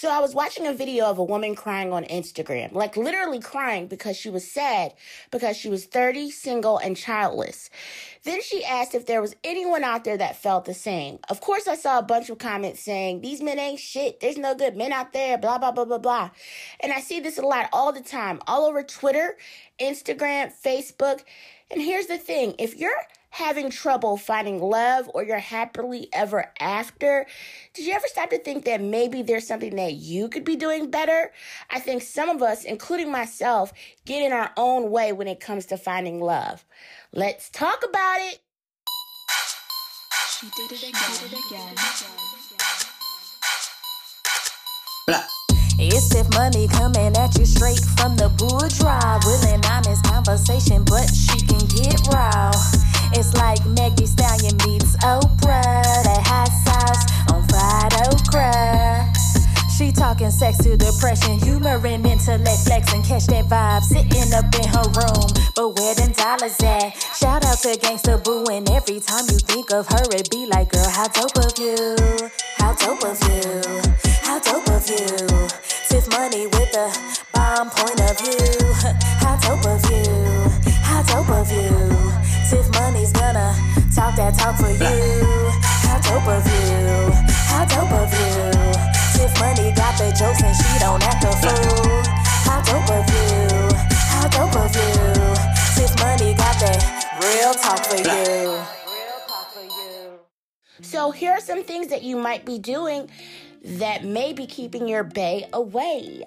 So I was watching a video of a woman crying on Instagram, like literally crying because she was sad because she was 30, single, and childless. Then she asked if there was anyone out there that felt the same. Of course, I saw a bunch of comments saying, These men ain't shit. There's no good men out there, blah, blah, blah, blah, blah. And I see this a lot all the time, all over Twitter, Instagram, Facebook. And here's the thing if you're having trouble finding love or you're happily ever after, did you ever stop to think that maybe there's something that you could be doing better? I think some of us, including myself, get in our own way when it comes to finding love. Let's talk about it. She did it again. Blah. It's Tiff Money coming at you straight from the bourgeois. Willing honest conversation, but she can get raw. It's like Maggie Stallion meets Oprah. That hot sauce on fried okra. She talking sex to depression, humor and intellect flex and catch that vibe sitting up in her room. But where them dollars at? Shout out to Gangsta Boo, and every time you think of her, it be like, girl, how dope of you? How dope of you? How dope of you? Tiff money with a bomb point of view. How dope of you? Talk for you. How dope of you? How dope of you? Money got the jokes and she don't act a fool. How dope of you? How dope of you? Money got real talk for you. So here are some things that you might be doing that may be keeping your bae away.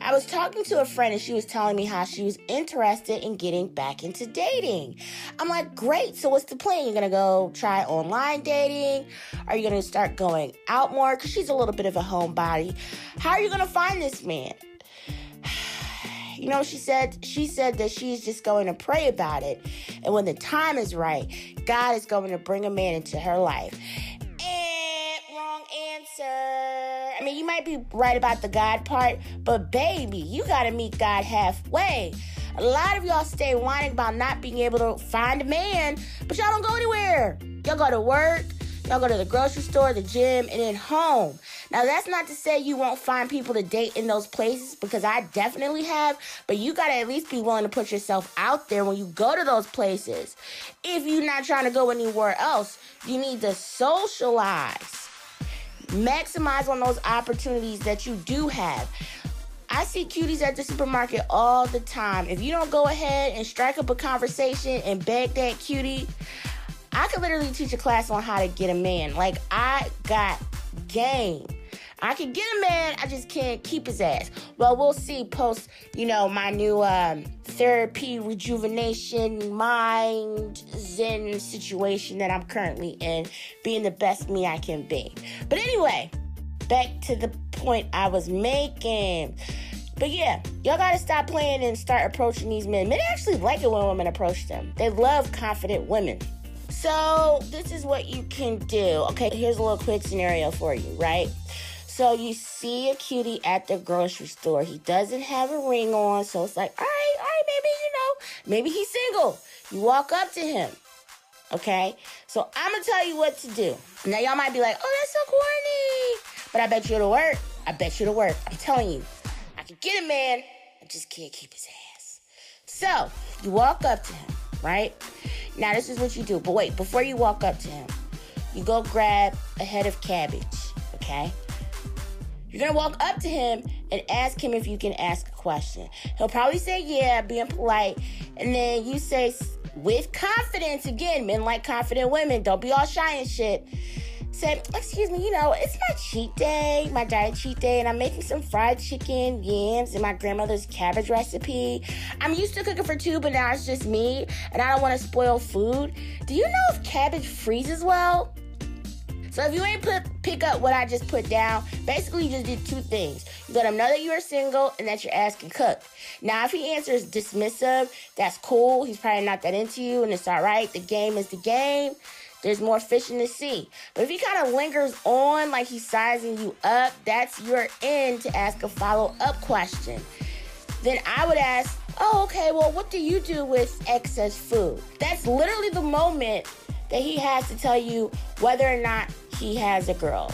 I was talking to a friend and she was telling me how she was interested in getting back into dating. I'm like, great. So what's the plan? You're gonna go try online dating? Are you gonna start going out more? Because she's a little bit of a homebody. How are you gonna find this man? You know, she said she said that she's just going to pray about it. And when the time is right, God is going to bring a man into her life. I mean, you might be right about the God part, but baby, you got to meet God halfway. A lot of y'all stay whining about not being able to find a man, but y'all don't go anywhere. Y'all go to work, y'all go to the grocery store, the gym, and then home. Now, that's not to say you won't find people to date in those places because I definitely have, but you got to at least be willing to put yourself out there when you go to those places. If you're not trying to go anywhere else, you need to socialize. Maximize on those opportunities that you do have. I see cuties at the supermarket all the time. If you don't go ahead and strike up a conversation and beg that cutie, I could literally teach a class on how to get a man. Like, I got game. I can get a man, I just can't keep his ass. Well, we'll see post, you know, my new um, therapy, rejuvenation, mind, zen situation that I'm currently in, being the best me I can be. But anyway, back to the point I was making. But yeah, y'all gotta stop playing and start approaching these men. Men actually like it when women approach them. They love confident women. So this is what you can do. Okay, here's a little quick scenario for you, right? So you see a cutie at the grocery store. He doesn't have a ring on, so it's like, all right, all right, maybe you know, maybe he's single. You walk up to him. Okay? So I'm gonna tell you what to do. Now y'all might be like, oh, that's so corny. But I bet you it'll work. I bet you it'll work. I'm telling you. I can get a man, I just can't keep his ass. So you walk up to him, right? Now this is what you do. But wait, before you walk up to him, you go grab a head of cabbage, okay? You're gonna walk up to him and ask him if you can ask a question. He'll probably say yeah, being polite, and then you say with confidence again, men like confident women. Don't be all shy and shit. Say, excuse me, you know, it's my cheat day, my diet cheat day, and I'm making some fried chicken, yams, and my grandmother's cabbage recipe. I'm used to cooking for two, but now it's just me, and I don't want to spoil food. Do you know if cabbage freezes well? So if you ain't put pick up what I just put down, basically you just did two things. You let him know that you are single and that you're asking cook. Now if he answers dismissive, that's cool. He's probably not that into you and it's alright. The game is the game. There's more fish in the sea. But if he kind of lingers on like he's sizing you up, that's your end to ask a follow-up question. Then I would ask, oh, okay, well, what do you do with excess food? That's literally the moment that he has to tell you whether or not he has a girl.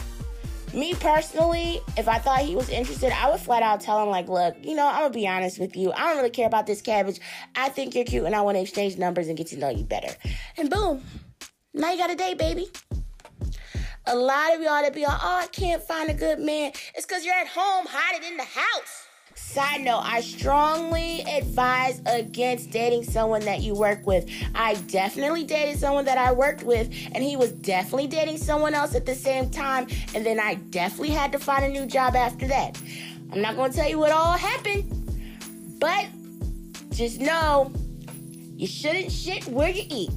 Me personally, if I thought he was interested, I would flat out tell him, like, look, you know, I'm gonna be honest with you. I don't really care about this cabbage. I think you're cute and I wanna exchange numbers and get to know you better. And boom, now you got a date, baby. A lot of y'all that be like, oh, I can't find a good man. It's because you're at home hiding in the house. Side note, I strongly advise against dating someone that you work with. I definitely dated someone that I worked with, and he was definitely dating someone else at the same time, and then I definitely had to find a new job after that. I'm not to tell you what all happened, but just know you shouldn't shit where you eat.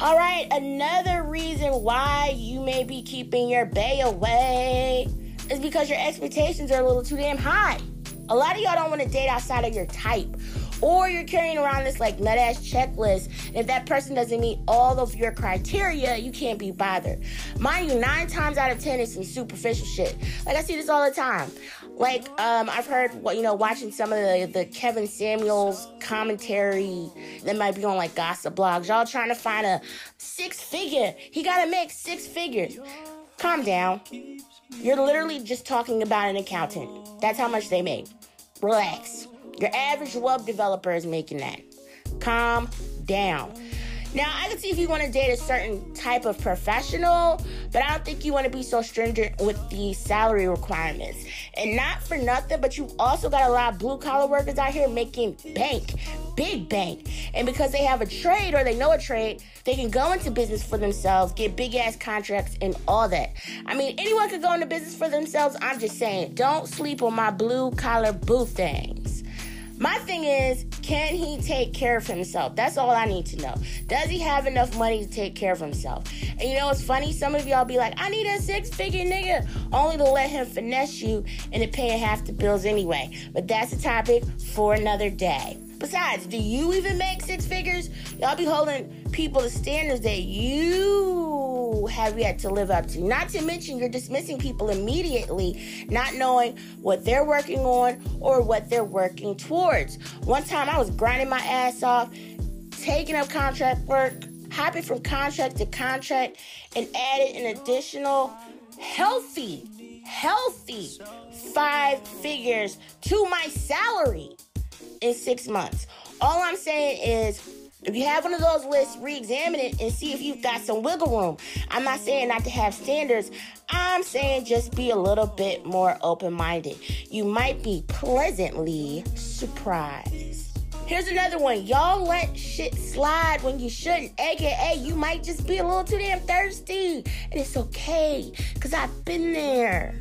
All right, another reason why you may be keeping your bae away is because your expectations are a little too damn high. A lot of y'all don't want to date outside of your type. Or you're carrying around this like nut ass checklist. And if that person doesn't meet all of your criteria, you can't be bothered. Mind you, nine times out of ten is some superficial shit. Like I see this all the time. Like um, I've heard, you know, watching some of the, the Kevin Samuels commentary that might be on like gossip blogs. Y'all trying to find a six figure. He gotta make six figures. Calm down. You're literally just talking about an accountant. That's how much they make. Relax. Your average web developer is making that. Calm down. Now, I can see if you want to date a certain type of professional, but I don't think you want to be so stringent with the salary requirements. And not for nothing, but you also got a lot of blue collar workers out here making bank, big bank. And because they have a trade or they know a trade, they can go into business for themselves, get big ass contracts, and all that. I mean, anyone could go into business for themselves. I'm just saying, don't sleep on my blue collar boo things. My thing is, can he take care of himself? That's all I need to know. Does he have enough money to take care of himself? And you know what's funny? Some of y'all be like, I need a six figure nigga, only to let him finesse you into paying half the bills anyway. But that's a topic for another day. Besides, do you even make six figures? Y'all be holding people to standards that you have yet to live up to. Not to mention, you're dismissing people immediately, not knowing what they're working on or what they're working towards. One time I was grinding my ass off, taking up contract work, hopping from contract to contract, and added an additional healthy, healthy five figures to my salary in six months. All I'm saying is, if you have one of those lists, re examine it and see if you've got some wiggle room. I'm not saying not to have standards, I'm saying just be a little bit more open minded. You might be pleasantly surprised. Here's another one. Y'all let shit slide when you shouldn't. AKA, you might just be a little too damn thirsty. And it's okay, because I've been there.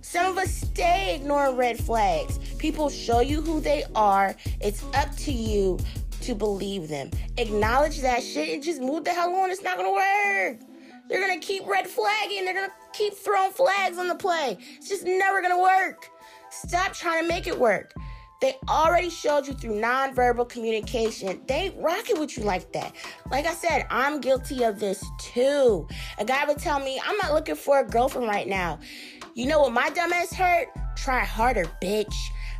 Some of us stay ignoring red flags. People show you who they are. It's up to you to believe them. Acknowledge that shit and just move the hell on. It's not gonna work. They're gonna keep red flagging. They're gonna keep throwing flags on the play. It's just never gonna work. Stop trying to make it work. They already showed you through nonverbal communication. They rocking with you like that. Like I said, I'm guilty of this too. A guy would tell me, I'm not looking for a girlfriend right now. You know what my dumbass heard? Try harder, bitch.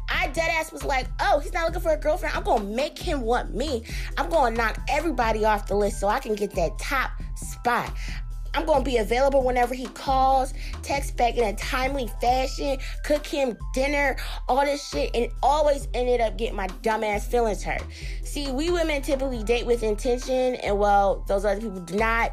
I dead ass was like, oh, he's not looking for a girlfriend. I'm gonna make him want me. I'm gonna knock everybody off the list so I can get that top spot. I'm gonna be available whenever he calls, text back in a timely fashion, cook him dinner, all this shit, and always ended up getting my dumbass feelings hurt. See, we women typically date with intention, and well, those other people do not.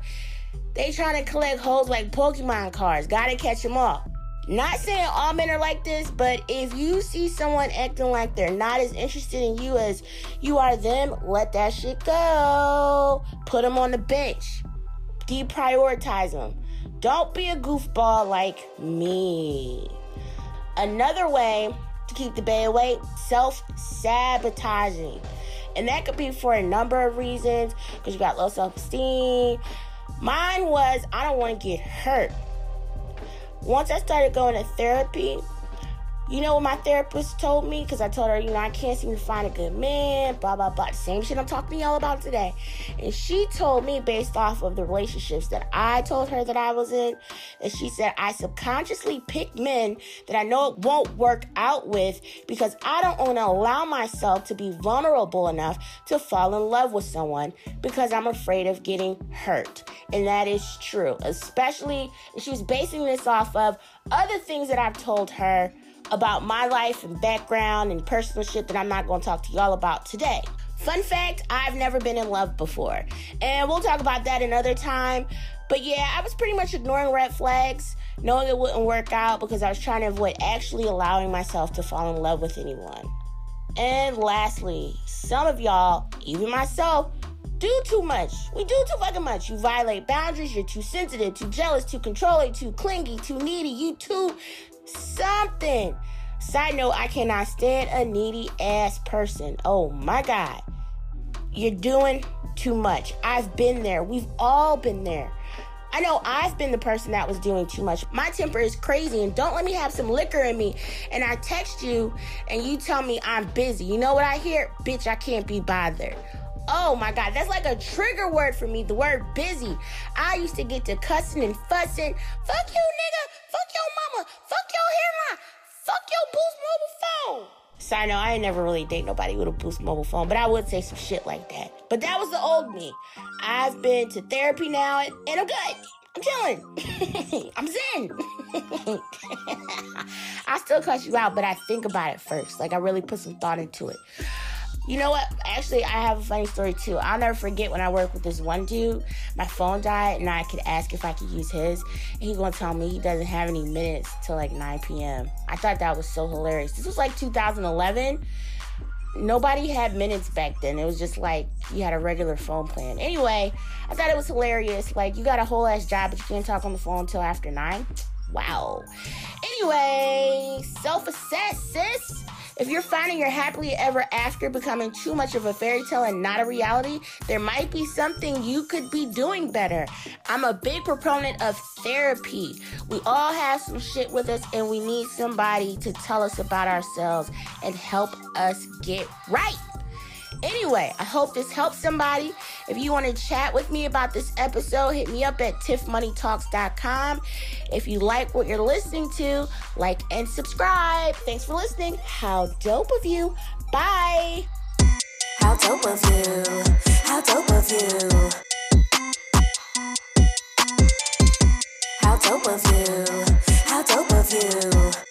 They trying to collect holes like Pokemon cards. Gotta catch them all. Not saying all men are like this, but if you see someone acting like they're not as interested in you as you are them, let that shit go. Put them on the bench. Deprioritize them. Don't be a goofball like me. Another way to keep the bae away self sabotaging. And that could be for a number of reasons because you got low self esteem. Mine was I don't want to get hurt once I started going to therapy, You know what my therapist told me? Because I told her, you know, I can't seem to find a good man, blah, blah, blah. Same shit I'm talking to y'all about today. And she told me, based off of the relationships that I told her that I was in, that she said I subconsciously pick men that I know it won't work out with because I don't want to allow myself to be vulnerable enough to fall in love with someone because I'm afraid of getting hurt. And that is true, especially, she was basing this off of other things that I've told her about my life and background and personal shit that I'm not going to talk to y'all about today. Fun fact I've never been in love before. And we'll talk about that another time. But yeah, I was pretty much ignoring red flags, knowing it wouldn't work out because I was trying to avoid actually allowing myself to fall in love with anyone. And lastly, some of y'all, even myself, do too much. We do too fucking much. You violate boundaries, you're too sensitive, too jealous, too controlling, too clingy, too needy, you too something. Side note, I cannot stand a needy ass person. Oh my God. You're doing too much. I've been there. We've all been there. I know I've been the person that was doing too much. My temper is crazy, and don't let me have some liquor in me. And I text you, and you tell me I'm busy. You know what I hear? Bitch, I can't be bothered. Oh my God, that's like a trigger word for me, the word busy. I used to get to cussing and fussing. Fuck you, nigga. Fuck your mama. Fuck your hairline. Fuck your Boost mobile phone. Side note, I ain't never really date nobody with a Boost mobile phone, but I would say some shit like that. But that was the old me. I've been to therapy now, and, and I'm good. I'm chilling. I'm zen. I still cuss you out, but I think about it first. Like I really put some thought into it. You know what? Actually, I have a funny story too. I'll never forget when I worked with this one dude. My phone died, and I could ask if I could use his, and he gonna tell me he doesn't have any minutes till like 9 p.m. I thought that was so hilarious. This was like 2011. Nobody had minutes back then. It was just like you had a regular phone plan. Anyway, I thought it was hilarious. Like you got a whole ass job, but you can't talk on the phone until after nine. Wow. Anyway, self-assess, sis. If you're finding your happily ever after becoming too much of a fairy tale and not a reality, there might be something you could be doing better. I'm a big proponent of therapy. We all have some shit with us and we need somebody to tell us about ourselves and help us get right. Anyway, I hope this helps somebody. If you want to chat with me about this episode, hit me up at tiffmoneytalks.com. If you like what you're listening to, like and subscribe. Thanks for listening. How dope of you. Bye. How dope of you. How dope of you. How dope of you. How dope of you.